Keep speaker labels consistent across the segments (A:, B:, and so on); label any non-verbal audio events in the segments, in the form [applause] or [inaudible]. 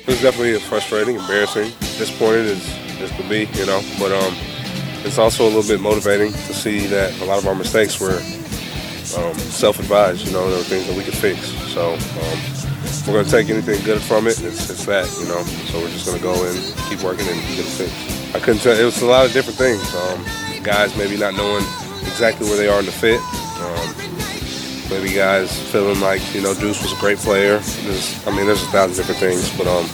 A: it was definitely frustrating, embarrassing, disappointed as, as could be, you know. But um, it's also a little bit motivating to see that a lot of our mistakes were um, self-advised. You know, there were things that we could fix. So um, we're going to take anything good from it. It's, it's that, you know. So we're just going to go in, keep working, and get it fixed. I couldn't tell. It was a lot of different things. Um, guys maybe not knowing exactly where they are in the fit. Um, maybe guys feeling like you know Deuce was a great player. There's, I mean, there's a thousand different things, but um,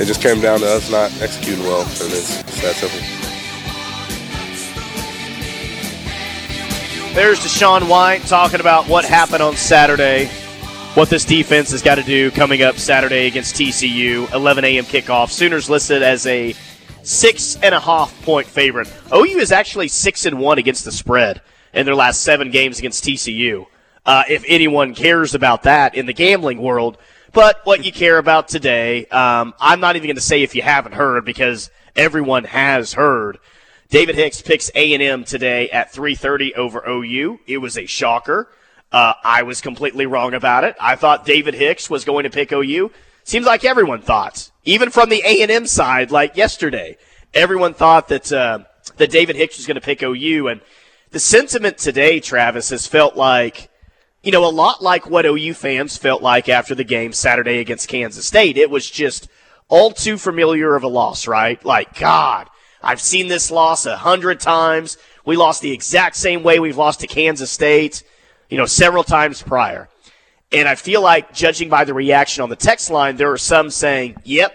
A: it just came down to us not executing well, and it's, it's that simple.
B: There's DaShaun White talking about what happened on Saturday, what this defense has got to do coming up Saturday against TCU. 11 a.m. kickoff. Sooners listed as a six and a half point favorite. OU is actually six and one against the spread in their last seven games against TCU. Uh, if anyone cares about that in the gambling world, but what you care about today, um, I'm not even going to say if you haven't heard because everyone has heard. David Hicks picks A&M today at 3:30 over OU. It was a shocker. Uh, I was completely wrong about it. I thought David Hicks was going to pick OU. Seems like everyone thought, even from the A&M side, like yesterday, everyone thought that uh, that David Hicks was going to pick OU. And the sentiment today, Travis, has felt like, you know, a lot like what OU fans felt like after the game Saturday against Kansas State. It was just all too familiar of a loss, right? Like, God, I've seen this loss a hundred times. We lost the exact same way we've lost to Kansas State, you know, several times prior. And I feel like, judging by the reaction on the text line, there are some saying, yep,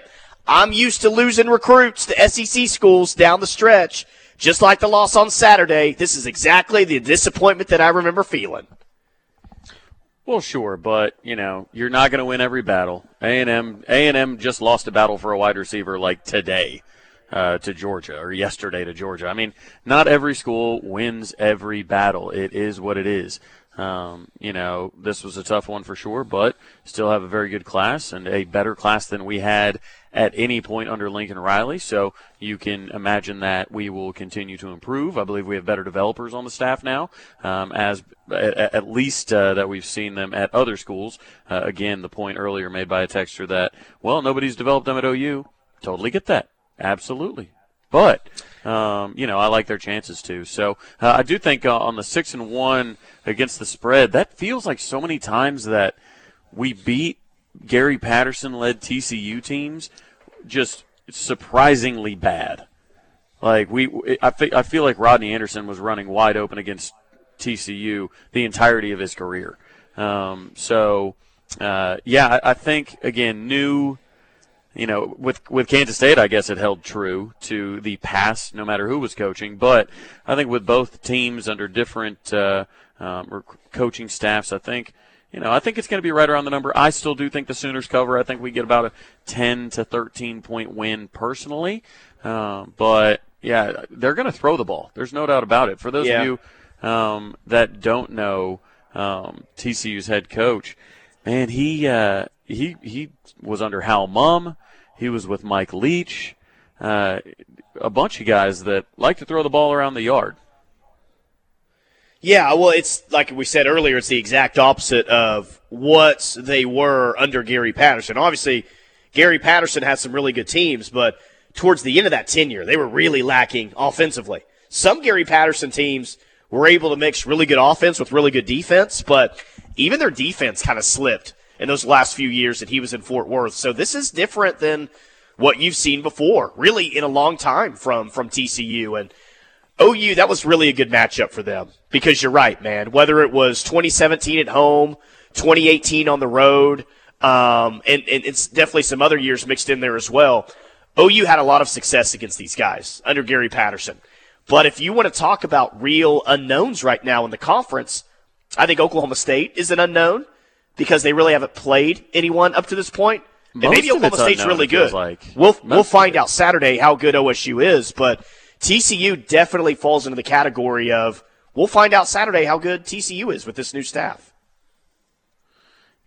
B: I'm used to losing recruits to SEC schools down the stretch, just like the loss on Saturday. This is exactly the disappointment that I remember feeling.
C: Well, sure, but you know you're not going to win every battle. A and M, A and M just lost a battle for a wide receiver like today uh, to Georgia or yesterday to Georgia. I mean, not every school wins every battle. It is what it is. Um, you know, this was a tough one for sure, but still have a very good class and a better class than we had at any point under Lincoln Riley. So you can imagine that we will continue to improve. I believe we have better developers on the staff now, um, as at, at least uh, that we've seen them at other schools. Uh, again, the point earlier made by a texter that well, nobody's developed them at OU. Totally get that. Absolutely. But um, you know, I like their chances too. So uh, I do think uh, on the six and one against the spread, that feels like so many times that we beat Gary Patterson led TCU teams just surprisingly bad. Like we, I feel, I feel like Rodney Anderson was running wide open against TCU the entirety of his career. Um, so uh, yeah, I, I think again new you know, with with Kansas State, I guess it held true to the past, no matter who was coaching. But I think with both teams under different uh, um, coaching staffs, I think you know, I think it's going to be right around the number. I still do think the Sooners cover. I think we get about a 10 to 13 point win personally. Um, but yeah, they're going to throw the ball. There's no doubt about it. For those yeah. of you um, that don't know um, TCU's head coach, man, he uh, he he was under Hal Mumme. He was with Mike Leach, uh, a bunch of guys that like to throw the ball around the yard.
B: Yeah, well, it's like we said earlier, it's the exact opposite of what they were under Gary Patterson. Obviously, Gary Patterson had some really good teams, but towards the end of that tenure, they were really lacking offensively. Some Gary Patterson teams were able to mix really good offense with really good defense, but even their defense kind of slipped in those last few years that he was in Fort Worth. So this is different than what you've seen before, really in a long time from from TCU and OU. That was really a good matchup for them because you're right, man. Whether it was 2017 at home, 2018 on the road, um, and, and it's definitely some other years mixed in there as well. OU had a lot of success against these guys under Gary Patterson. But if you want to talk about real unknowns right now in the conference, I think Oklahoma State is an unknown because they really haven't played anyone up to this point. Most and maybe Oklahoma State's unknown, really good.
C: Like.
B: We'll Most we'll find out Saturday how good OSU is, but TCU definitely falls into the category of we'll find out Saturday how good TCU is with this new staff.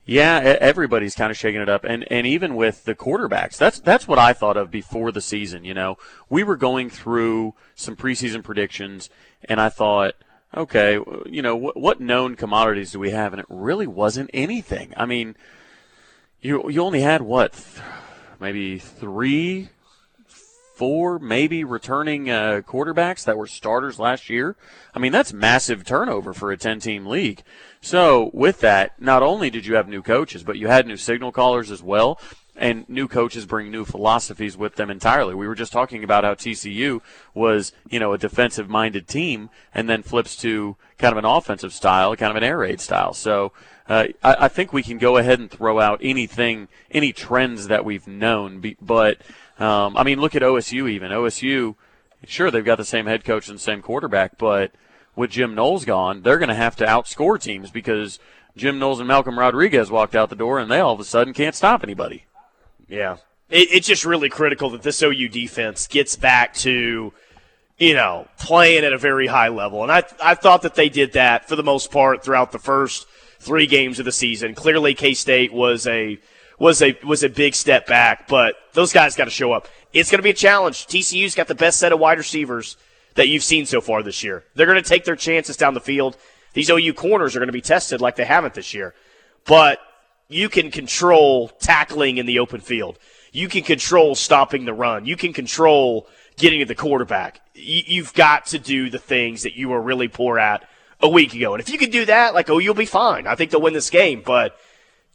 C: Yeah, everybody's kind of shaking it up, and and even with the quarterbacks, that's that's what I thought of before the season. You know, we were going through some preseason predictions, and I thought okay, you know, what, what known commodities do we have? And it really wasn't anything. I mean, you you only had what maybe three, four, maybe returning uh, quarterbacks that were starters last year. I mean, that's massive turnover for a 10 team league. So, with that, not only did you have new coaches, but you had new signal callers as well. And new coaches bring new philosophies with them entirely. We were just talking about how TCU was, you know, a defensive minded team and then flips to kind of an offensive style, kind of an air raid style. So, uh, I, I, think we can go ahead and throw out anything, any trends that we've known. But um, I mean, look at OSU. Even OSU, sure they've got the same head coach and the same quarterback, but with Jim Knowles gone, they're going to have to outscore teams because Jim Knowles and Malcolm Rodriguez walked out the door, and they all of a sudden can't stop anybody.
B: Yeah, it, it's just really critical that this OU defense gets back to you know, playing at a very high level. And I, I thought that they did that for the most part throughout the first three games of the season. Clearly, K State was a was a was a big step back, but those guys got to show up. It's going to be a challenge. TCU's got the best set of wide receivers that you've seen so far this year. They're going to take their chances down the field. These OU corners are going to be tested like they haven't this year, but you can control tackling in the open field. You can control stopping the run. You can control getting to the quarterback. You've got to do the things that you were really poor at a week ago. And if you can do that, like, oh, you'll be fine. I think they'll win this game. But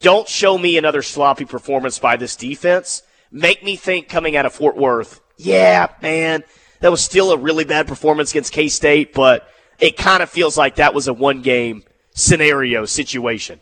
B: don't show me another sloppy performance by this defense. Make me think coming out of Fort Worth, yeah, man, that was still a really bad performance against K State, but it kind of feels like that was a one game scenario situation.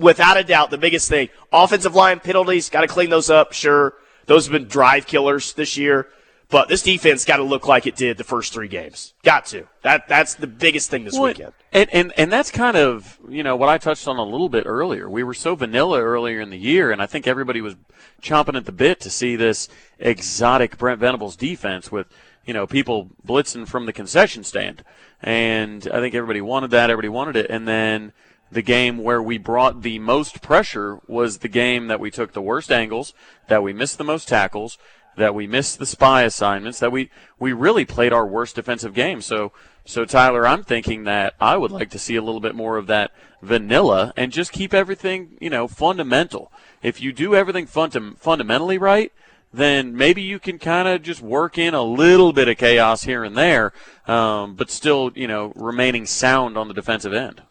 B: Without a doubt, the biggest thing offensive line penalties, got to clean those up, sure. Those have been drive killers this year. But this defense got to look like it did the first three games. Got to. That that's the biggest thing this well, weekend.
C: And, and and that's kind of you know what I touched on a little bit earlier. We were so vanilla earlier in the year, and I think everybody was chomping at the bit to see this exotic Brent Venables defense with you know people blitzing from the concession stand, and I think everybody wanted that. Everybody wanted it, and then the game where we brought the most pressure was the game that we took the worst angles, that we missed the most tackles, that we missed the spy assignments, that we, we really played our worst defensive game. So, so Tyler, I'm thinking that I would like to see a little bit more of that vanilla and just keep everything, you know, fundamental. If you do everything funda- fundamentally right, then maybe you can kind of just work in a little bit of chaos here and there, um, but still, you know, remaining sound on the defensive end.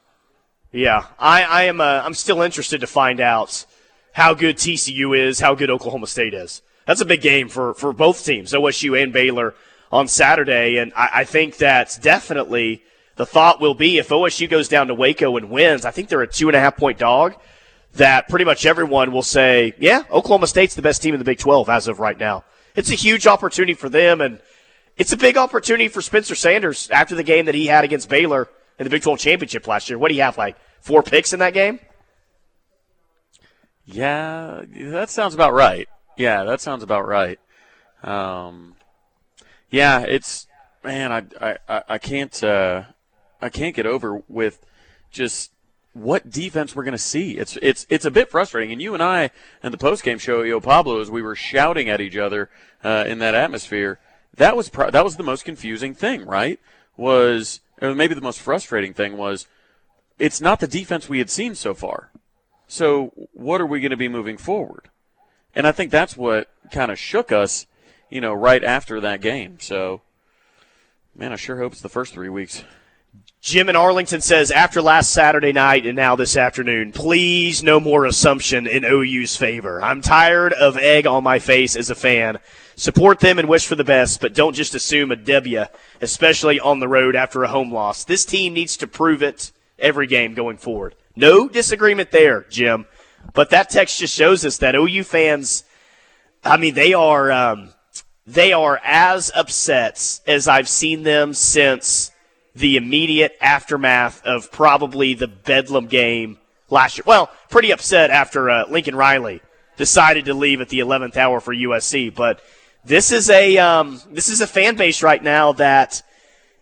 B: Yeah, I, I am. Uh, I'm still interested to find out how good TCU is, how good Oklahoma State is that's a big game for, for both teams, OSU and Baylor on Saturday. And I, I think that's definitely the thought will be if OSU goes down to Waco and wins, I think they're a two and a half point dog. That pretty much everyone will say, yeah, Oklahoma State's the best team in the Big 12 as of right now. It's a huge opportunity for them, and it's a big opportunity for Spencer Sanders after the game that he had against Baylor in the Big 12 championship last year. What do you have, like four picks in that game?
C: Yeah, that sounds about right. Yeah, that sounds about right. Um, yeah, it's man, I I, I can't uh, I can't get over with just what defense we're going to see. It's it's it's a bit frustrating. And you and I and the post game show, Yo Pablo, as we were shouting at each other uh, in that atmosphere, that was pro- that was the most confusing thing, right? Was or maybe the most frustrating thing was it's not the defense we had seen so far. So what are we going to be moving forward? And I think that's what kind of shook us, you know, right after that game. So, man, I sure hope it's the first three weeks.
B: Jim in Arlington says after last Saturday night and now this afternoon, please no more assumption in OU's favor. I'm tired of egg on my face as a fan. Support them and wish for the best, but don't just assume a W, especially on the road after a home loss. This team needs to prove it every game going forward. No disagreement there, Jim. But that text just shows us that OU fans, I mean, they are um, they are as upset as I've seen them since the immediate aftermath of probably the Bedlam game last year. Well, pretty upset after uh, Lincoln Riley decided to leave at the 11th hour for USC. But this is a um, this is a fan base right now that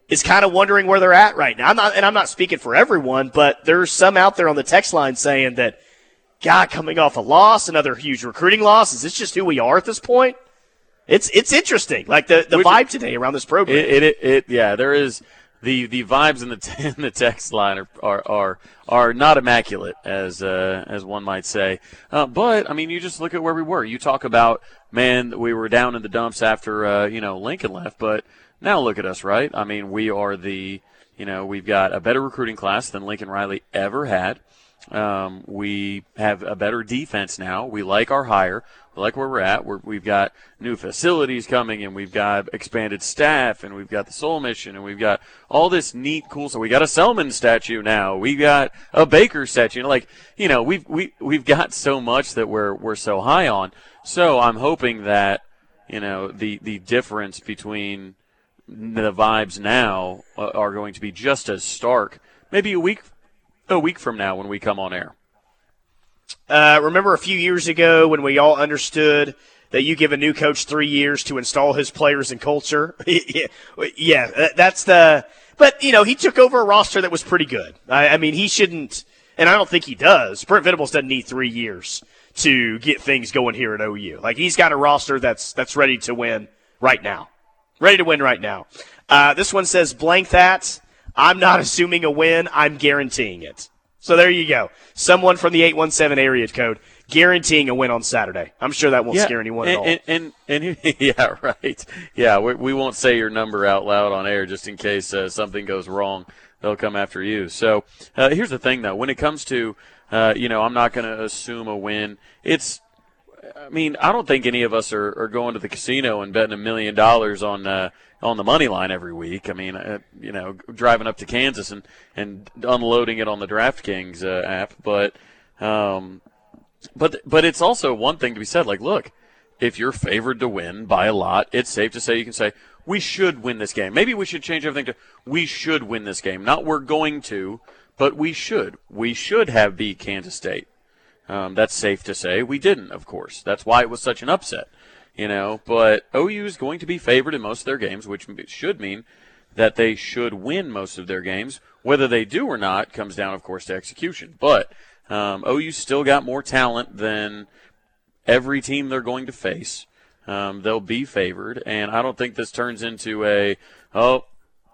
B: is kind of wondering where they're at right now. I'm not, and I'm not speaking for everyone, but there's some out there on the text line saying that God, coming off a loss, another huge recruiting loss. Is this just who we are at this point? It's it's interesting, like the the Which, vibe today around this program.
C: It, it, it, yeah, there is the the vibes in the t- [laughs] in the text line are are are, are not immaculate as uh, as one might say. Uh, but I mean, you just look at where we were. You talk about man, we were down in the dumps after uh, you know Lincoln left, but now look at us, right? I mean, we are the you know we've got a better recruiting class than Lincoln Riley ever had. Um, we have a better defense now. We like our hire. We like where we're at. we have got new facilities coming, and we've got expanded staff, and we've got the Soul Mission, and we've got all this neat, cool. So we got a Selmon statue now. We got a Baker statue. Like you know, we've we we've got so much that we're we're so high on. So I'm hoping that you know the the difference between the vibes now are going to be just as stark. Maybe a week a week from now when we come on air.
B: Uh, remember a few years ago when we all understood that you give a new coach three years to install his players and culture? [laughs] yeah, that's the. But you know, he took over a roster that was pretty good. I, I mean, he shouldn't, and I don't think he does. Brent Venables doesn't need three years to get things going here at OU. Like he's got a roster that's that's ready to win right now, ready to win right now. Uh, this one says blank that. I'm not assuming a win. I'm guaranteeing it. So there you go. Someone from the 817 area code guaranteeing a win on Saturday. I'm sure that won't
C: yeah,
B: scare anyone
C: and,
B: at all.
C: And, and, and, [laughs] yeah, right. Yeah, we, we, won't say your number out loud on air just in case uh, something goes wrong. They'll come after you. So uh, here's the thing, though. When it comes to, uh, you know, I'm not going to assume a win. It's, I mean, I don't think any of us are, are going to the casino and betting a million dollars on uh, on the money line every week. I mean, uh, you know, driving up to Kansas and, and unloading it on the DraftKings uh, app. But, um, but, but it's also one thing to be said. Like, look, if you're favored to win by a lot, it's safe to say you can say we should win this game. Maybe we should change everything to we should win this game. Not we're going to, but we should. We should have beat Kansas State. Um, that's safe to say. We didn't, of course. That's why it was such an upset you know. But OU is going to be favored in most of their games, which should mean that they should win most of their games. Whether they do or not comes down, of course, to execution. But um, OU still got more talent than every team they're going to face. Um, they'll be favored, and I don't think this turns into a oh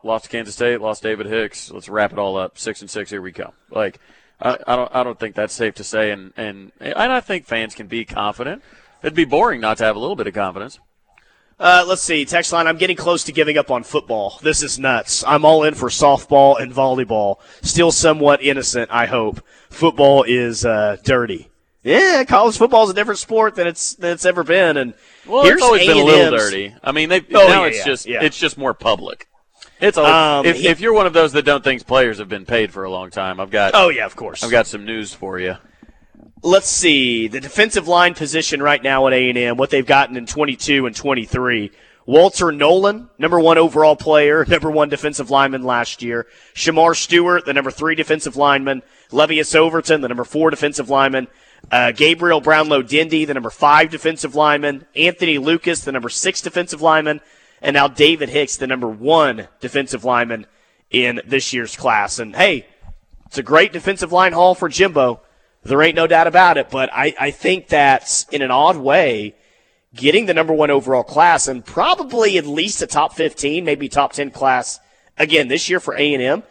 C: lost Kansas State, lost David Hicks. Let's wrap it all up. Six and six, here we come. Like I, I don't I don't think that's safe to say, and and and I think fans can be confident. It'd be boring not to have a little bit of confidence.
B: Uh, let's see. Text line. I'm getting close to giving up on football. This is nuts. I'm all in for softball and volleyball. Still somewhat innocent, I hope. Football is uh, dirty. Yeah, college football is a different sport than it's than it's ever been. And
C: well,
B: here's
C: it's always
B: A&M's.
C: been a little dirty. I mean, they
B: oh,
C: now
B: yeah,
C: it's
B: yeah,
C: just
B: yeah.
C: it's just more public. It's always,
B: Um,
C: if,
B: he-
C: if you're one of those that don't think players have been paid for a long time, I've got
B: Oh yeah, of course.
C: I've got some news for you.
B: Let's see the defensive line position right now at A&M, what they've gotten in 22 and 23. Walter Nolan, number one overall player, [laughs] number one defensive lineman last year. Shamar Stewart, the number three defensive lineman. Lebbeus Overton, the number four defensive lineman. Uh, Gabriel Brownlow Dindy, the number five defensive lineman. Anthony Lucas, the number six defensive lineman. And now David Hicks, the number one defensive lineman in this year's class. And hey, it's a great defensive line haul for Jimbo. There ain't no doubt about it. But I, I think that's in an odd way getting the number one overall class and probably at least a top 15, maybe top 10 class again this year for A&M.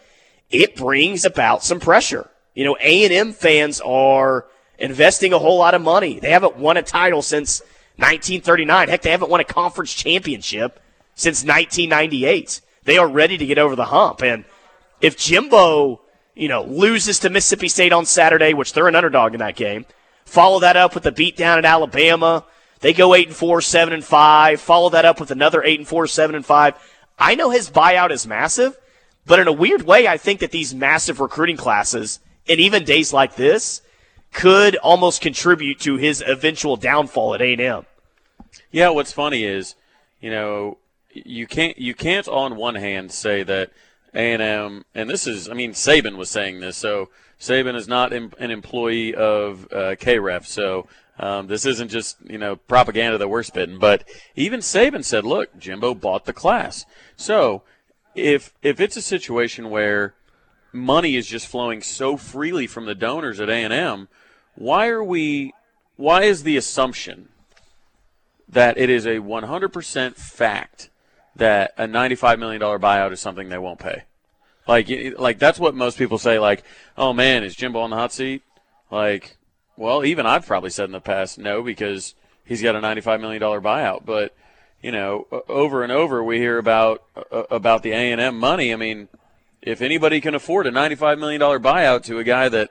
B: It brings about some pressure. You know, A&M fans are investing a whole lot of money. They haven't won a title since 1939. Heck, they haven't won a conference championship since 1998. They are ready to get over the hump. And if Jimbo, you know, loses to Mississippi State on Saturday, which they're an underdog in that game, follow that up with a beatdown at Alabama, they go eight and four, seven and five. Follow that up with another eight and four, seven and five. I know his buyout is massive, but in a weird way, I think that these massive recruiting classes and even days like this could almost contribute to his eventual downfall at A&M.
C: Yeah, what's funny is, you know, you can't you can't on one hand say that A and M and this is I mean Saban was saying this, so Saban is not an employee of uh, KREF, so um, this isn't just you know propaganda that we're spitting. But even Saban said, "Look, Jimbo bought the class." So if if it's a situation where money is just flowing so freely from the donors at A and M, why are we? Why is the assumption that it is a 100% fact that a $95 million buyout is something they won't pay? Like, like that's what most people say. Like, oh man, is Jimbo on the hot seat? Like, well, even I've probably said in the past no because he's got a ninety-five million dollar buyout. But you know, over and over we hear about uh, about the A and M money. I mean, if anybody can afford a ninety-five million dollar buyout to a guy that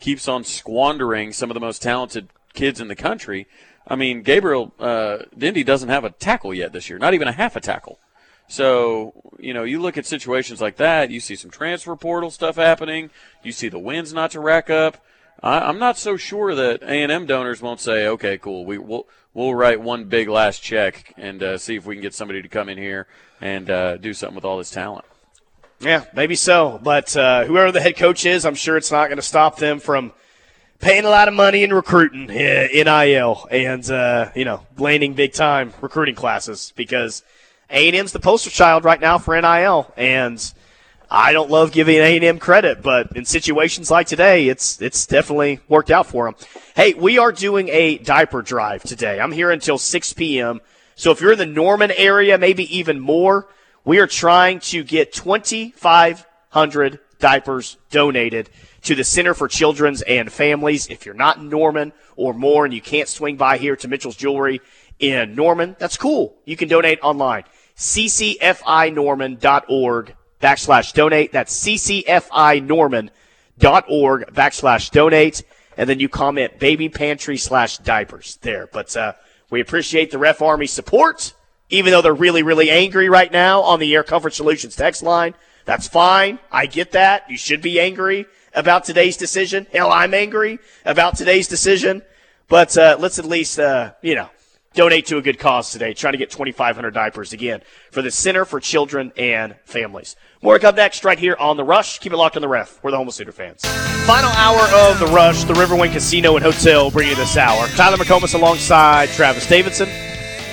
C: keeps on squandering some of the most talented kids in the country, I mean, Gabriel uh, Dindy doesn't have a tackle yet this year, not even a half a tackle. So, you know, you look at situations like that, you see some transfer portal stuff happening, you see the wins not to rack up. I, am not so sure that A&M donors won't say, okay, cool, we, will we'll write one big last check and uh, see if we can get somebody to come in here and uh, do something with all this talent.
B: Yeah, maybe so. But uh, whoever the head coach is, I'm sure it's not going to stop them from paying a lot of money in recruiting, NIL, and, uh, you know, landing big time recruiting classes because – a&M's the poster child right now for NIL, and I don't love giving A&M credit, but in situations like today, it's it's definitely worked out for them. Hey, we are doing a diaper drive today. I'm here until 6 p.m. So if you're in the Norman area, maybe even more, we are trying to get 2,500 diapers donated to the Center for Children's and Families. If you're not in Norman or more and you can't swing by here to Mitchell's Jewelry in Norman, that's cool. You can donate online ccfinorman.org backslash donate. That's ccfinorman.org backslash donate. And then you comment baby pantry slash diapers there. But uh, we appreciate the Ref Army support, even though they're really, really angry right now on the Air Comfort Solutions text line. That's fine. I get that. You should be angry about today's decision. Hell, I'm angry about today's decision. But uh, let's at least, uh, you know, donate to a good cause today. Trying to get 2,500 diapers again for the Center for Children and Families. More to come next right here on The Rush. Keep it locked on the ref. We're the Homeless Sooner fans. Final hour of The Rush, the Riverwind Casino and Hotel bringing you this hour. Tyler McComas alongside Travis Davidson.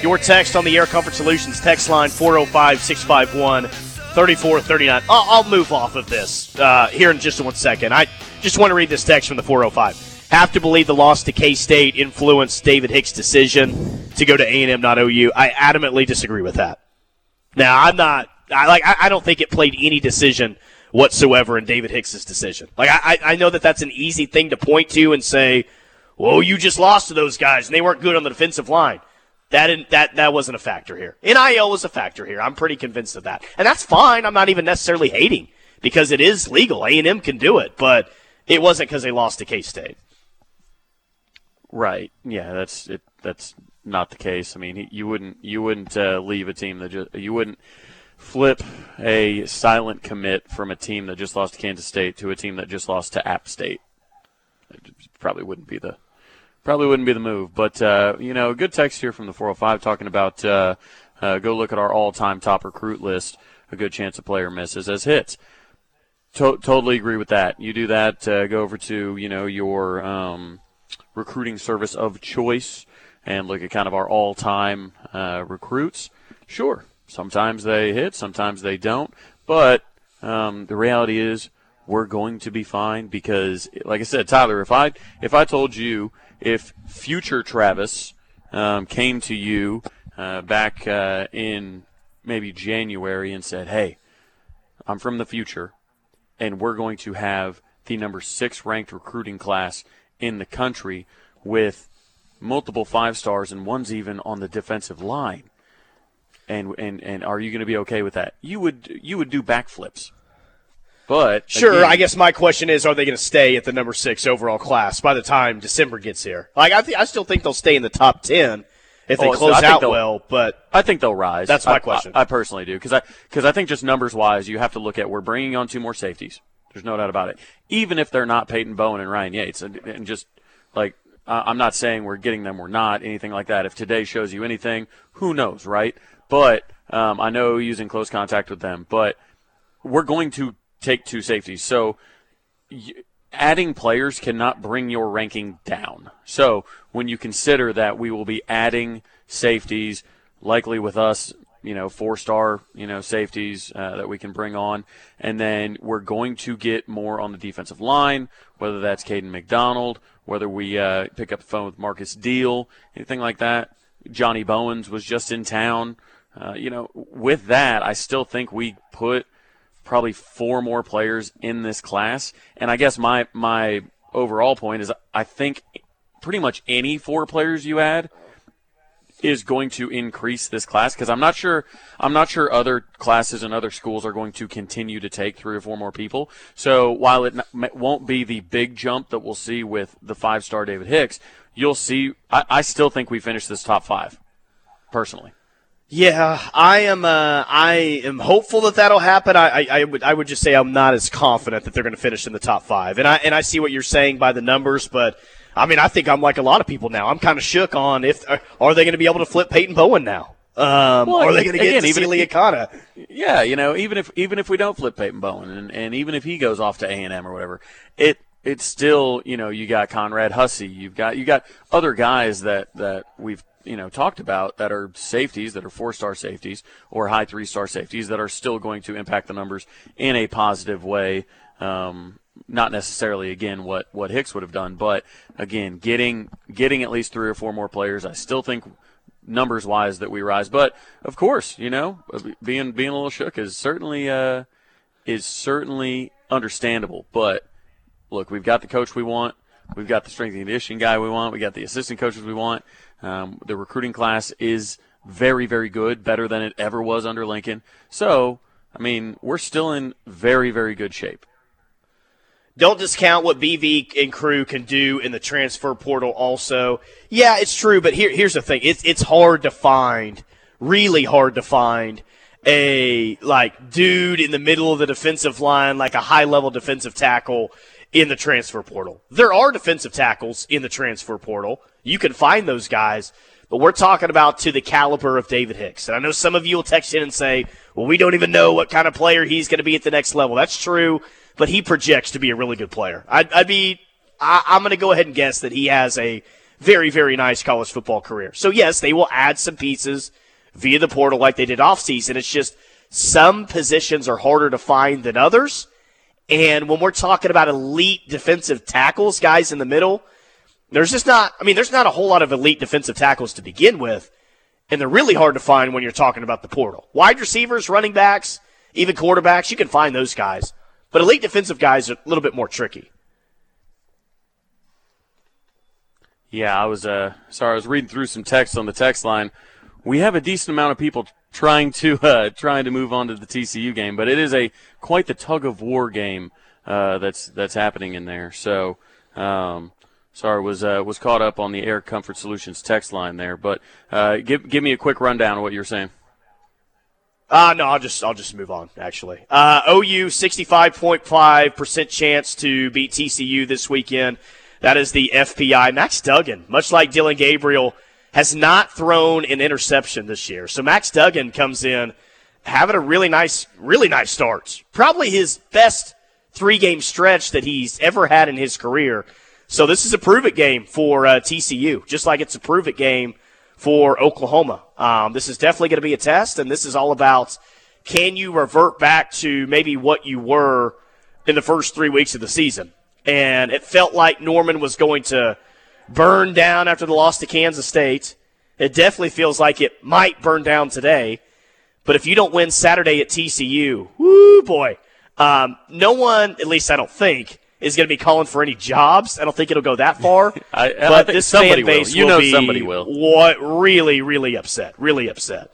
B: Your text on the Air Comfort Solutions text line 405 651 3439. I'll move off of this uh, here in just one second. I just want to read this text from the 405 have to believe the loss to K State influenced David Hicks' decision to go to A and M, not OU. I adamantly disagree with that. Now, I'm not. I like. I, I don't think it played any decision whatsoever in David Hicks's decision. Like, I, I know that that's an easy thing to point to and say, "Well, you just lost to those guys, and they weren't good on the defensive line." That that that wasn't a factor here. NIL was a factor here. I'm pretty convinced of that, and that's fine. I'm not even necessarily hating because it is legal. A and M can do it, but it wasn't because they lost to K State.
C: Right. Yeah, that's it. That's not the case. I mean, you wouldn't you wouldn't uh, leave a team that just you wouldn't flip a silent commit from a team that just lost to Kansas State to a team that just lost to App State. It probably wouldn't be the probably wouldn't be the move. But uh, you know, a good text here from the 405 talking about uh, uh, go look at our all-time top recruit list. A good chance a player misses as hits. To- totally agree with that. You do that. Uh, go over to you know your um, recruiting service of choice and look at kind of our all time uh, recruits, sure, sometimes they hit, sometimes they don't. But um, the reality is we're going to be fine because, like I said, Tyler, if I if I told you if future Travis um, came to you uh, back uh, in maybe January and said, "Hey, I'm from the future, and we're going to have the number six ranked recruiting class in the country with multiple five stars and one's even on the defensive line. And and and are you going to be okay with that? You would you would do backflips. But
B: sure, again, I guess my question is: Are they going to stay at the number six overall class by the time December gets here? Like, I th- I still think they'll stay in the top ten if they oh, close so out well. But
C: I think they'll rise.
B: That's my I, question.
C: I, I, personally do because I because I think just numbers wise, you have to look at we're bringing on two more safeties. There's no doubt about it. Even if they're not Peyton Bowen and Ryan Yaites, and, and just like uh, I'm not saying we're getting them, we're not anything like that. If today shows you anything, who knows, right? But um, I know using close contact with them, but we're going to take two safeties. So adding players cannot bring your ranking down. So when you consider that we will be adding safeties, likely with us you know, four star, you know, safeties uh, that we can bring on. And then we're going to get more on the defensive line, whether that's Caden McDonald, whether we uh, pick up the phone with Marcus Deal, anything like that. Johnny Bowens was just in town. Uh, you know, with that, I still think we put probably four more players in this class. And I guess my my overall point is I think pretty much any four players you add is going to increase this class because I'm not sure I'm not sure other classes and other schools are going to continue to take three or four more people. So while it won't be the big jump that we'll see with the five star David Hicks, you'll see. I, I still think we finish this top five, personally.
B: Yeah, I am. Uh, I am hopeful that that'll happen. I, I, I, would. I would just say I'm not as confident that they're going to finish in the top five. And I and I see what you're saying by the numbers, but I mean, I think I'm like a lot of people now. I'm kind of shook on if are they going to be able to flip Peyton Bowen now. Um, well, are they going to get even Akana?
C: Yeah, you know, even if even if we don't flip Peyton Bowen, and, and even if he goes off to A and M or whatever, it it's still you know you got Conrad Hussey, you've got you got other guys that that we've you know talked about that are safeties that are four star safeties or high three star safeties that are still going to impact the numbers in a positive way. Um, not necessarily again what what Hicks would have done, but again getting getting at least three or four more players. I still think numbers wise that we rise, but of course you know being being a little shook is certainly uh, is certainly understandable. But look, we've got the coach we want. We've got the strength and conditioning guy we want. We got the assistant coaches we want. Um, the recruiting class is very, very good, better than it ever was under Lincoln. So, I mean, we're still in very, very good shape.
B: Don't discount what BV and crew can do in the transfer portal. Also, yeah, it's true. But here, here's the thing: it's it's hard to find, really hard to find a like dude in the middle of the defensive line, like a high level defensive tackle in the transfer portal. There are defensive tackles in the transfer portal. You can find those guys, but we're talking about to the caliber of David Hicks. And I know some of you will text in and say, well, we don't even know what kind of player he's going to be at the next level. That's true, but he projects to be a really good player. I'd, I'd be, I, I'm going to go ahead and guess that he has a very, very nice college football career. So yes, they will add some pieces via the portal like they did offseason. It's just some positions are harder to find than others. And when we're talking about elite defensive tackles, guys in the middle, there's just not, I mean, there's not a whole lot of elite defensive tackles to begin with. And they're really hard to find when you're talking about the portal. Wide receivers, running backs, even quarterbacks, you can find those guys. But elite defensive guys are a little bit more tricky.
C: Yeah, I was uh, sorry. I was reading through some text on the text line. We have a decent amount of people trying to [laughs] uh, trying to move on to the TCU game, but it is a quite the tug of war game uh, that's that's happening in there. So, um, sorry, was uh, was caught up on the Air Comfort Solutions text line there, but uh, give give me a quick rundown of what you're saying.
B: Uh, no, I'll just I'll just move on. Actually, uh, OU sixty five point five percent chance to beat TCU this weekend. That is the FPI. Max Duggan, much like Dillon Gabriel has not thrown an interception this year. So Max Duggan comes in having a really nice, really nice start. Probably his best three game stretch that he's ever had in his career. So this is a prove it game for uh, TCU, just like it's a prove it game for Oklahoma. Um, this is definitely going to be a test, and this is all about can you revert back to maybe what you were in the first three weeks of the season. And it felt like Norman was going to burn down after the loss to Kansas State. It definitely feels like it might burn down today. But if you don't win Saturday at TCU, whoo boy, um, no one, at least I don't think, is going to be calling for any jobs. I don't think it'll go that far. [laughs]
C: I, but I this fan base will. You know somebody will.
B: What really, really upset. Really upset.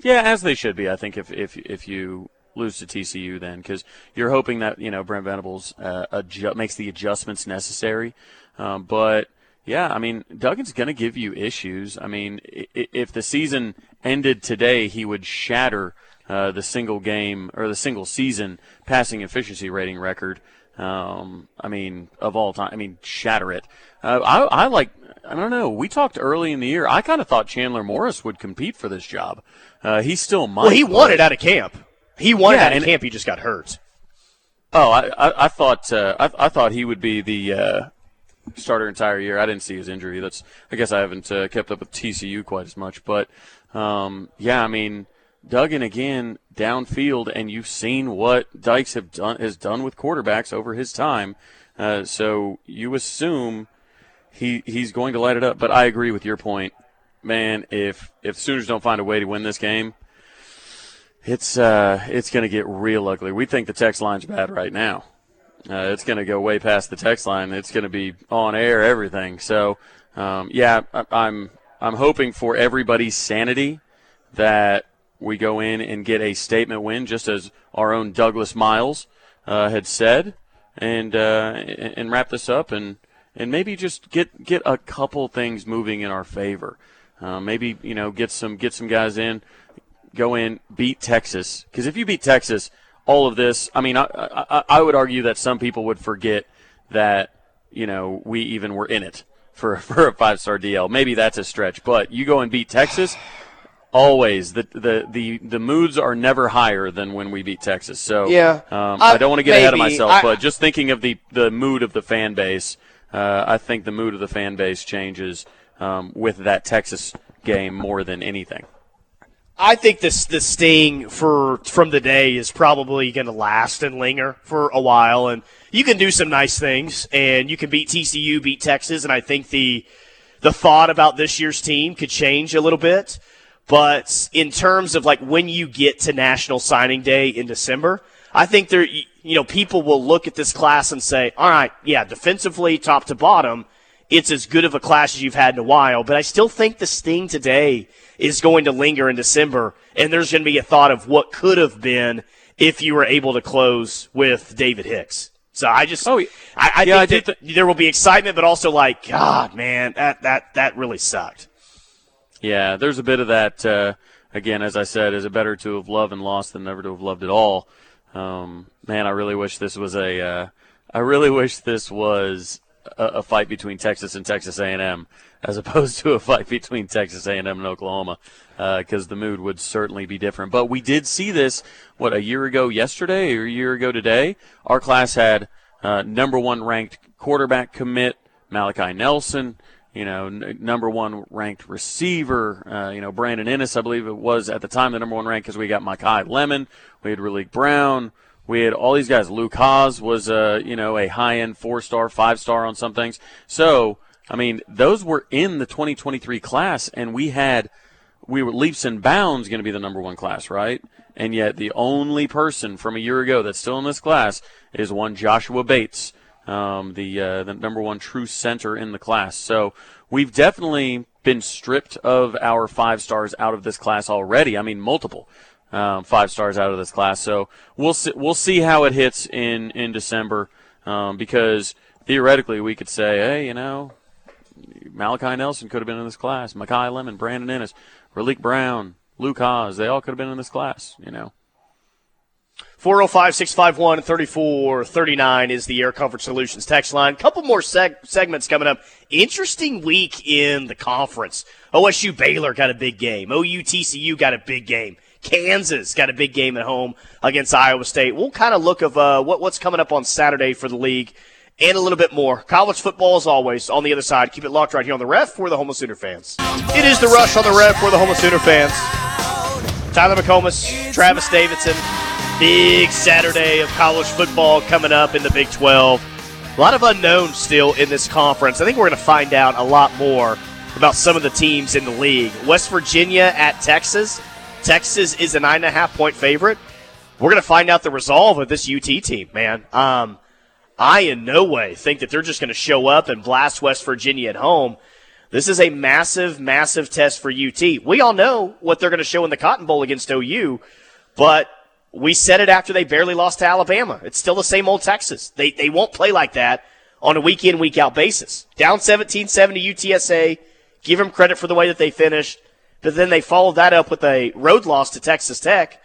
C: Yeah, as they should be. I think if if if you lose to TCU, then because you're hoping that you know Brent Venables uh, makes the adjustments necessary. Um, but yeah, I mean, Duggan's going to give you issues. I mean, if the season ended today, he would shatter uh, the single game or the single season passing efficiency rating record. Um, I mean, of all time. I mean, shatter it. Uh, I, I like. I don't know. We talked early in the year. I kind of thought Chandler Morris would compete for this job. Uh, he still might.
B: Well, he won it out of camp. He won yeah, it out of camp. He just got hurt.
C: Oh, I, I, I thought uh, I, I, thought he would be the uh, starter entire year. I didn't see his injury. That's I guess I haven't uh, kept up with TCU quite as much, but um, yeah, I mean Duggan again downfield, and you've seen what Dykes have done has done with quarterbacks over his time. Uh, so you assume he he's going to light it up. But I agree with your point, man. If if the Sooners don't find a way to win this game, it's uh, it's going to get real ugly. We think the text line's bad right now. Uh, it's going to go way past the text line. It's going to be on air, everything. So, um, yeah, I, I'm I'm hoping for everybody's sanity that we go in and get a statement win, just as our own Douglas Miles uh, had said, and uh, and wrap this up and and maybe just get get a couple things moving in our favor. Uh, maybe you know get some get some guys in, go in, beat Texas. Because if you beat Texas, all of this, I mean, I, I, I would argue that some people would forget that you know we even were in it for [laughs] for a five star DL. Maybe that's a stretch, but you go and beat Texas. Always the, the the the moods are never higher than when we beat Texas. So
B: yeah,
C: um, I don't want to get
B: maybe.
C: ahead of myself,
B: I,
C: but just thinking of the the mood of the fan base, uh, I think the mood of the fan base changes um, with that Texas game more than anything.
B: I think this the sting for from the day is probably going to last and linger for a while, and you can do some nice things, and you can beat TCU, beat Texas, and I think the the thought about this year's team could change a little bit. But in terms of like when you get to National Signing Day in December, I think there, you know, people will look at this class and say, all right, yeah, defensively, top to bottom, it's as good of a class as you've had in a while. But I still think the sting today is going to linger in December, and there's going to be a thought of what could have been if you were able to close with David Hicks. So I just, oh, I, I
C: yeah,
B: think I that th- there will be excitement, but also like, God, man, that that that really sucked.
C: Yeah, there's a bit of that. Uh, again, as I said, is it better to have loved and lost than never to have loved at all? Um, man, I really wish this was a. Uh, I really wish this was a, a, fight between Texas and Texas A&M, as opposed to a fight between Texas A&M and Oklahoma, because uh, the mood would certainly be different. But we did see this what a year ago yesterday or a year ago today. Our class had uh, number one ranked quarterback commit Malachi Nelson you know, n- number one ranked receiver, uh, you know, Brandon Inniss, I believe it was at the time the number one rank because we got Makai Lemon, we had Raleek Brown, we had all these guys. Luke Hasz was, uh, you know, a high end four star, five star on some things. So, I mean, those were in the 2023 class, and we had, we were leaps and bounds going to be the number one class, right? And yet the only person from a year ago that's still in this class is one Joshua Bates um, the uh, the number one true center in the class. So we've definitely been stripped of our five stars out of this class already. I mean, multiple um, five stars out of this class. So we'll see, we'll see how it hits in in December um, because theoretically we could say, hey, you know, Malachi Nelson could have been in this class, Makai Lemon, Brandon Inniss, Raleek Brown, Luke Hasz, they all could have been in this class. You know.
B: 405 651 3439 is the Air Comfort Solutions text line. Couple more seg- segments coming up. Interesting week in the conference. OSU Baylor got a big game. OU TCU got a big game. Kansas got a big game at home against Iowa State. We'll kind of look of uh, what, what's coming up on Saturday for the league and a little bit more. College football, as always, on the other side. Keep it locked right here on the Ref for the Homo Sooner fans. It is the rush on the Ref for the Homo Sooner fans. Tyler McComas, Travis Davidson, Big Saturday of college football coming up in the Big 12. A lot of unknowns still in this conference. I think we're going to find out a lot more about some of the teams in the league. West Virginia at Texas. Texas is a nine and a half point favorite. We're going to find out the resolve of this UT team, man. Um, I in no way think that they're just going to show up and blast West Virginia at home. This is a massive, massive test for UT. We all know what they're going to show in the Cotton Bowl against OU, but we said it after they barely lost to Alabama. It's still the same old Texas. They, they won't play like that on a week in, week out basis. Down 17 7 to UTSA. Give them credit for the way that they finished. But then they followed that up with a road loss to Texas Tech.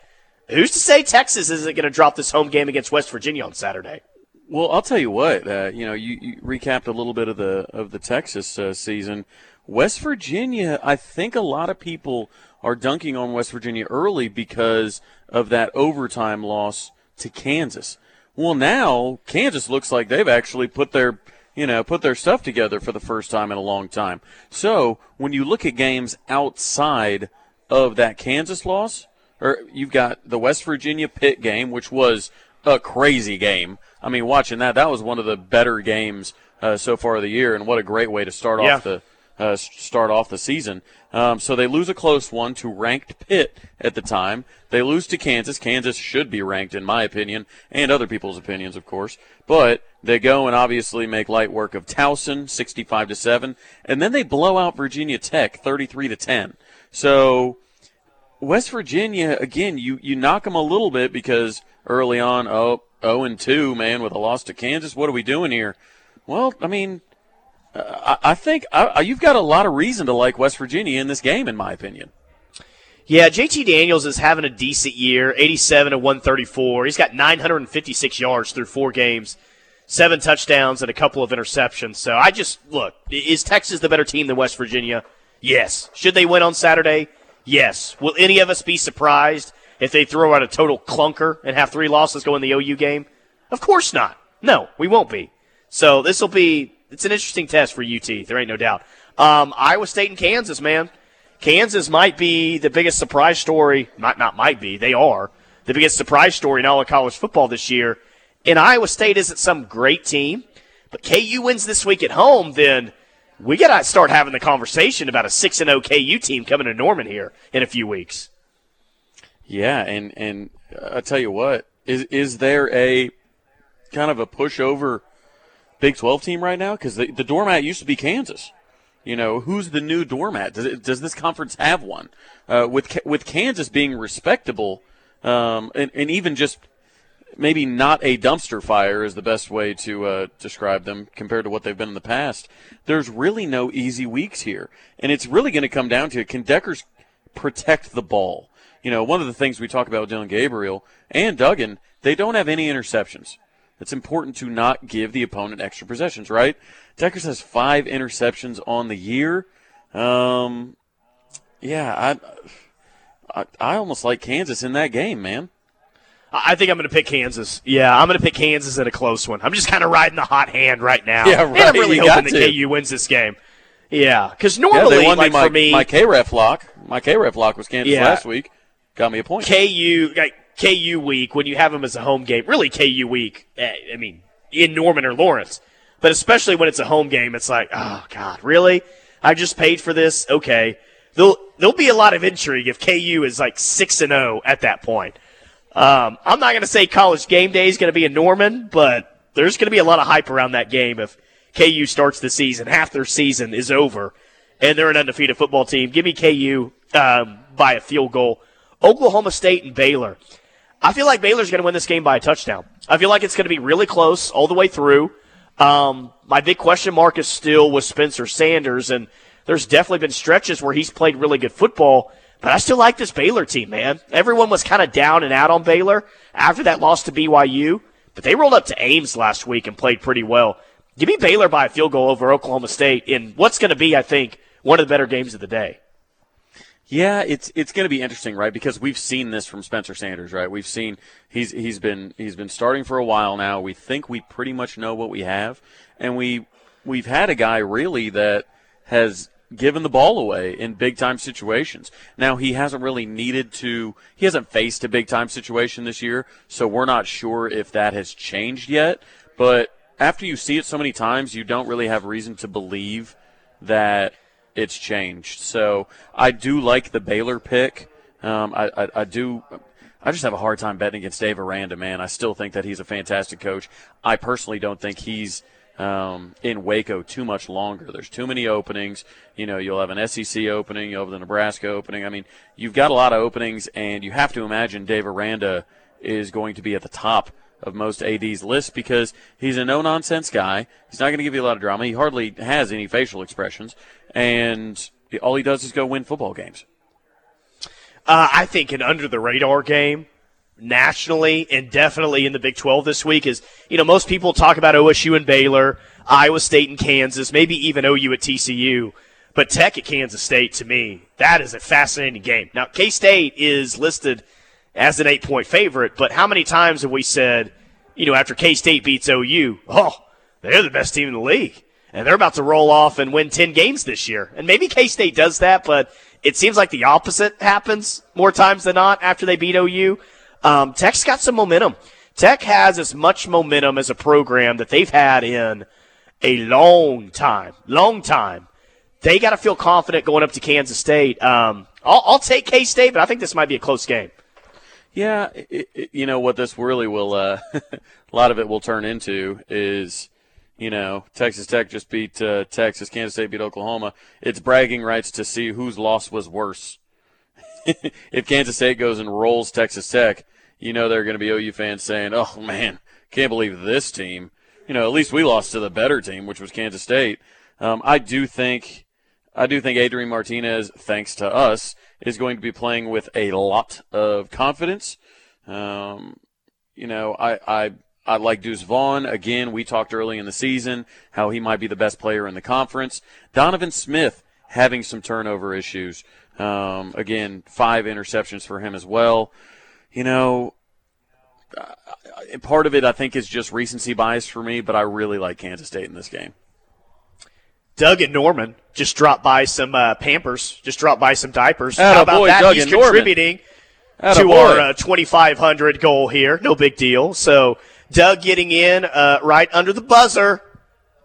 B: Who's to say Texas isn't going to drop this home game against West Virginia on Saturday?
C: Well, I'll tell you what. Uh, you know, you, you, recapped a little bit of the of the Texas uh, season. West Virginia, I think a lot of people are dunking on West Virginia early because of that overtime loss to Kansas. Well, now Kansas looks like they've actually put their you know put their stuff together for the first time in a long time. So when you look at games outside of that Kansas loss, or you've got the West Virginia Pitt game, which was a crazy game. I mean, watching that, that was one of the better games uh, so far of the year, and what a great way to start
B: yeah.
C: off the uh, start off the season. Um, so they lose a close one to ranked Pitt at the time. They lose to Kansas. Kansas should be ranked, in my opinion, and other people's opinions, of course. But they go and obviously make light work of Towson, 65 to seven, and then they blow out Virginia Tech, 33 to 10. So West Virginia, again, you you knock them a little bit because early on, oh, 0 and 2, man, with a loss to Kansas. What are we doing here? Well, I mean, I, think I, you've got a lot of reason to like West Virginia in this game, in my opinion.
B: Yeah, JT Daniels is having a decent year, 87 to 134. He's got 956 yards through four games, seven touchdowns, and a couple of interceptions. So I just look: is Texas the better team than West Virginia? Yes. Should they win on Saturday? Yes. Will any of us be surprised if they throw out a total clunker and have three losses go in the OU game? Of course not. No, we won't be. So this will be it's an interesting test for UT. There ain't no doubt. Um, Iowa State and Kansas, man. Kansas might be the biggest surprise story. Not not might be. They are the biggest surprise story in all of college football this year. And Iowa State isn't some great team, but KU wins this week at home. Then we got to start having the conversation about a six and oh KU team coming to Norman here in a few weeks.
C: Yeah, and and I tell you what, is is there a kind of a pushover Big Twelve team right now? Because the, the doormat used to be Kansas. You know, who's the new doormat? Does, it, does this conference have one? Uh, with with Kansas being respectable, um, and, and even just maybe not a dumpster fire is the best way to uh, describe them compared to what they've been in the past. There's really no easy weeks here, and it's really going to come down to can Dekkers protect the ball. You know, one of the things we talk about with Dillon Gabriel and Duggan, they don't have any interceptions. It's important to not give the opponent extra possessions, right? Dekkers has five interceptions on the year. Um, yeah, I, I, I almost like Kansas in that game, man.
B: I think I'm going to pick Kansas. Yeah, I'm going to pick Kansas in a close one. I'm just kind of riding the hot hand right now.
C: Yeah, right.
B: And I'm really
C: you
B: hoping that KU wins this game. Yeah, because normally,
C: yeah,
B: like
C: my,
B: for me,
C: my KREF lock. My KREF lock was Kansas
B: Yeah.
C: last week. Got me a point.
B: KU like, KU week when you have them as a home game. Really, KU week. eh, I mean, in Norman or Lawrence, but especially when it's a home game, it's like, oh God, really? I just paid for this. Okay, there'll there'll be a lot of intrigue if KU is like six and zero at that point. Um, I'm not going to say college game day is going to be in Norman, but there's going to be a lot of hype around that game if KU starts the season. Half their season is over, and they're an undefeated football team. Give me KU um, by a field goal. Oklahoma State and Baylor. I feel like Baylor's going to win this game by a touchdown. I feel like it's going to be really close all the way through. Um, my big question mark is still with Spencer Sanders, and there's definitely been stretches where he's played really good football. But I still like this Baylor team, man. Everyone was kind of down and out on Baylor after that loss to BYU, but they rolled up to Ames last week and played pretty well. Give me Baylor by a field goal over Oklahoma State in what's going to be, I think, one of the better games of the day.
C: Yeah, it's it's going to be interesting, right? Because we've seen this from Spencer Sanders, right? We've seen he's he's been he's been starting for a while now. We think we pretty much know what we have, and we we've had a guy really that has given the ball away in big time situations. Now he hasn't really needed to he hasn't faced a big time situation this year, so we're not sure if that has changed yet, but after you see it so many times, you don't really have reason to believe that it's changed. So I do like the Baylor pick. Um, I, I, I do. I just have a hard time betting against Dave Aranda, man. I still think that he's a fantastic coach. I personally don't think he's um, in Waco too much longer. There's too many openings. You know, you'll have an SEC opening, you'll have the Nebraska opening. I mean, you've got a lot of openings, and you have to imagine Dave Aranda is going to be at the top of most AD's list because he's a no nonsense guy. He's not going to give you a lot of drama. He hardly has any facial expressions, and all he does is go win football games.
B: Uh, I think an under the radar game nationally and definitely in the Big 12 this week is, you know, most people talk about OSU and Baylor, Iowa State and Kansas, maybe even OU at TCU. But Tech at Kansas State, to me, that is a fascinating game. Now, K State is listed as an eight point favorite, but how many times have we said, you know, after K State beats OU, oh, they're the best team in the league. And they're about to roll off and win 10 games this year. And maybe K State does that, but it seems like the opposite happens more times than not after they beat OU. Um, Tech's got some momentum. Tech has as much momentum as a program that they've had in a long time. Long time. they got to feel confident going up to Kansas State. Um, I'll, I'll take K State, but I think this might be a close game.
C: Yeah, it, it, you know what this really will, uh, [laughs] a lot of it will turn into is, you know, Texas Tech just beat uh, Texas, Kansas State beat Oklahoma. It's bragging rights to see whose loss was worse. [laughs] if Kansas State goes and rolls Texas Tech, you know there are going to be OU fans saying, "Oh man, can't believe this team." You know, at least we lost to the better team, which was Kansas State. Um, I do think, I do think Adrian Martinez, thanks to us, is going to be playing with a lot of confidence. Um, you know, I, I, I like Deuce Vaughn. Again, we talked early in the season how he might be the best player in the conference. Donovan Smith having some turnover issues. Um, again, five interceptions for him as well. You know, part of it I think is just recency bias for me, but I really like Kansas State in this game.
B: Doug and Norman just dropped by some uh, Pampers, just dropped by some diapers.
C: Atta
B: How about
C: boy,
B: that?
C: Doug
B: He's contributing
C: Atta
B: to
C: boy.
B: our uh, 2,500 goal here. No big deal. So Doug getting in uh, right under the buzzer.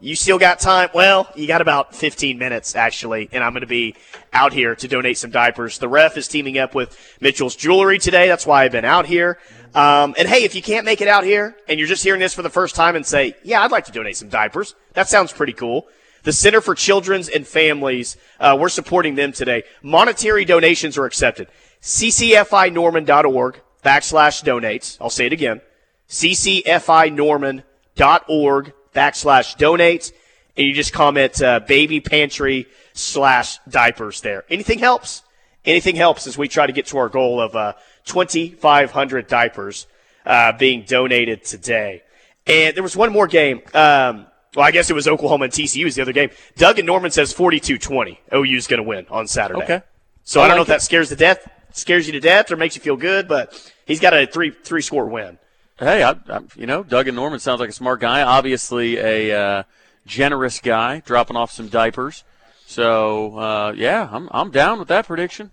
B: You still got time. Well, you got about 15 minutes actually, and I'm going to be out here to donate some diapers. The ref is teaming up with Mitchell's Jewelry today. That's why I've been out here. Um, and hey, if you can't make it out here and you're just hearing this for the first time and say, "Yeah, I'd like to donate some diapers," that sounds pretty cool. The Center for Children's and Families, uh, we're supporting them today. Monetary donations are accepted. ccfinorman.org backslash donates. I'll say it again. ccfinorman.org backslash donates. And you just comment uh, baby pantry slash diapers there. Anything helps. Anything helps as we try to get to our goal of uh, 2,500 diapers uh, being donated today. And there was one more game. Um, well, I guess it was Oklahoma and TCU was the other game. Doug and Norman says 42-20. OU's going to win on Saturday.
C: Okay.
B: So I,
C: I
B: don't know
C: like
B: if that scares the death, scares you to death, or makes you feel good, but he's got a three three score win.
C: Hey, I, I, you know, Doug and Norman sounds like a smart guy. Obviously, a uh, generous guy, dropping off some diapers. So, uh, yeah, I'm I'm down with that prediction.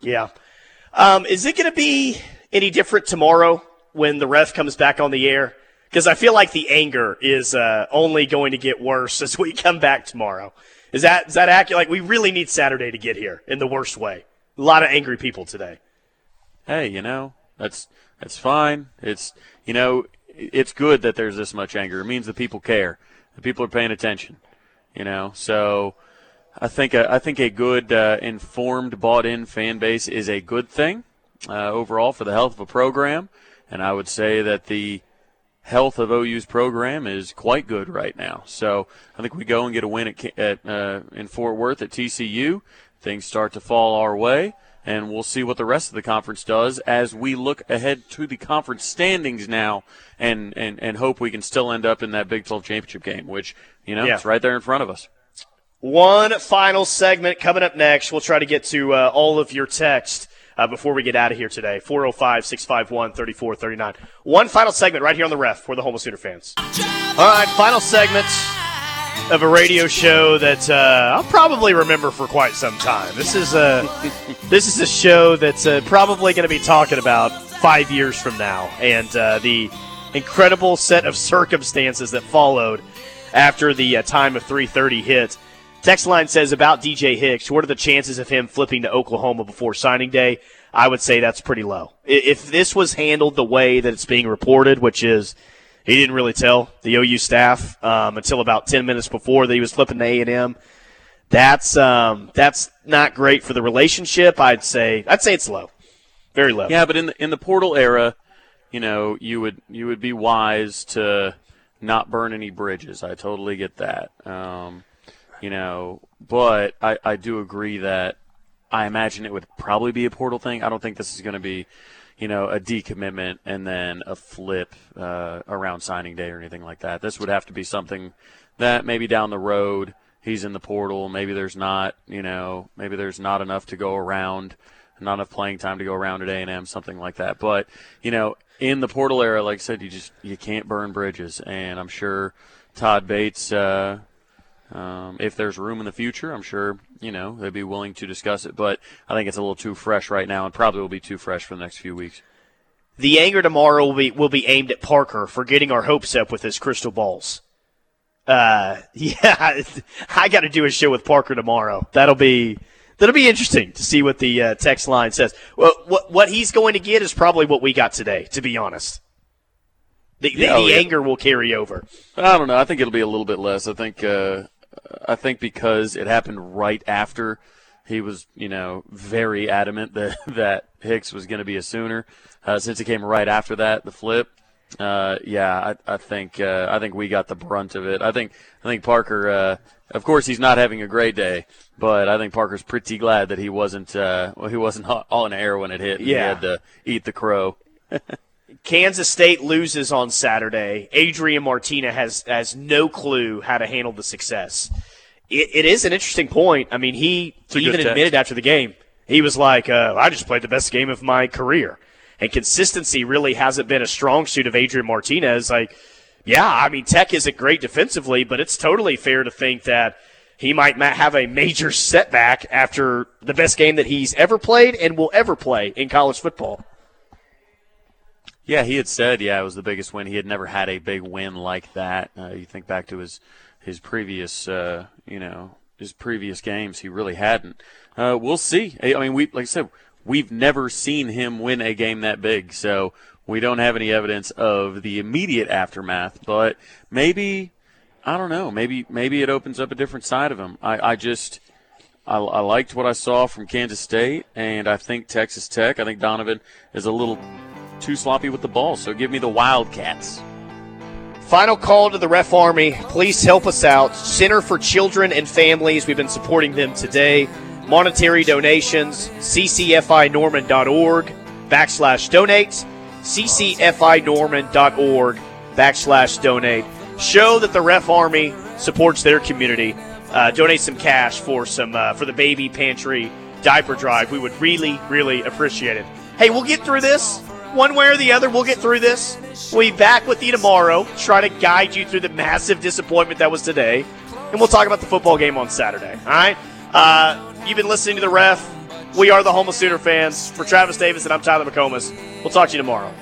B: Yeah. Um, is it going to be any different tomorrow when the ref comes back on the air? Because I feel like the anger is uh, only going to get worse as we come back tomorrow. Is that is that accurate? Like we really need Saturday to get here in the worst way. A lot of angry people today.
C: Hey, you know, that's that's fine. It's you know, it's good that there's this much anger. It means the people care. The people are paying attention. You know, so I think a, I think a good, uh, informed, bought-in fan base is a good thing uh, overall for the health of a program, and I would say that the health of OU's program is quite good right now. So I think we go and get a win at, at uh, in Fort Worth at TCU. Things start to fall our way, and we'll see what the rest of the conference does as we look ahead to the conference standings now, and and and hope we can still end up in that Big 12 championship game, which you know
B: Yeah.
C: it's right there in front of us.
B: One final segment coming up next. We'll try to get to uh, all of your text uh, before we get out of here today. 405 651 3439. One final segment right here on the ref for the Homo Sooner fans. All right, final segment of a radio show that uh, I'll probably remember for quite some time. This is a [laughs] this is a show that's uh, probably going to be talking about five years from now, and uh, the incredible set of circumstances that followed after the uh, time of 3:30 hit. Text line says about DJ Hicks. What are the chances of him flipping to Oklahoma before signing day? I would say that's pretty low. If this was handled the way that it's being reported, which is he didn't really tell the OU staff um, until about 10 minutes before that he was flipping to A&M. That's um, that's not great for the relationship. I'd say I'd say it's low, very low.
C: Yeah, but in the in the portal era, you know, you would you would be wise to not burn any bridges. I totally get that. Um, you know, but I, I do agree that I imagine it would probably be a portal thing. I don't think this is going to be, you know, a decommitment and then a flip uh, around signing day or anything like that. This would have to be something that maybe down the road he's in the portal. Maybe there's not, you know, maybe there's not enough to go around, not enough playing time to go around at A and M, something like that. But you know, in the portal era, like I said, you just you can't burn bridges, and I'm sure Todd Bates. Uh, um, if there's room in the future, I'm sure you know they'd be willing to discuss it. But I think it's a little too fresh right now, and probably will be too fresh for the next few weeks.
B: The anger tomorrow will be will be aimed at Parker for getting our hopes up with his crystal balls. Uh, [laughs] yeah, I got to do a show with Parker tomorrow. That'll be that'll be interesting to see what the uh, text line says. Well, what what he's going to get is probably what we got today. To be honest, the, the,
C: oh,
B: the
C: yeah.
B: anger will carry over.
C: I don't know. I think it'll be a little bit less. I think. Uh, I think because it happened right after he was, you know, very adamant that [laughs] that Hicks was going to be a Sooner. Uh, since it came right after that, the flip. Uh, yeah, I, I think uh, I think we got the brunt of it. I think I think Parker. Uh, of course, he's not having a great day, but I think Parker's pretty glad that he wasn't. Uh, well, he wasn't [laughs] on air when it hit. and He
B: Yeah.
C: had to eat the crow. [laughs]
B: Kansas State loses on Saturday. Adrian Martinez has has no clue how to handle the success. It, it is an interesting point. I mean, he even
C: text.
B: admitted after the game he was like, uh, "I just played the best game of my career," and consistency really hasn't been a strong suit of Adrian Martinez. Like, yeah, I mean, Tech isn't great defensively, but it's totally fair to think that he might have a major setback after the best game that he's ever played and will ever play in college football.
C: Yeah, he had said, yeah, it was the biggest win. He had never had a big win like that. Uh, you think back to his his previous, uh, you know, his previous games, he really hadn't. Uh, we'll see. I mean, we like I said, we've never seen him win a game that big, so we don't have any evidence of the immediate aftermath. But maybe, I don't know. Maybe maybe it opens up a different side of him. I, I just. I, I liked what I saw from Kansas State, and I think Texas Tech. I think Donovan is a little too sloppy with the ball. So give me the Wildcats.
B: Final call to the Ref Army. Please help us out. Center for Children and Families. We've been supporting them today. Monetary donations. ccfinorman.org backslash donate. ccfinorman.org backslash donate. Show that the Ref Army supports their community. Uh, donate some cash for some uh, for the baby pantry diaper drive. We would really, really appreciate it. Hey, we'll get through this one way or the other. We'll get through this. We'll be back with you tomorrow. Try to guide you through the massive disappointment that was today, and we'll talk about the football game on Saturday. All right. Uh, you've been listening to the ref. We are the Home of Sooner fans. For Travis Davis and I'm Tyler McComas. We'll talk to you tomorrow.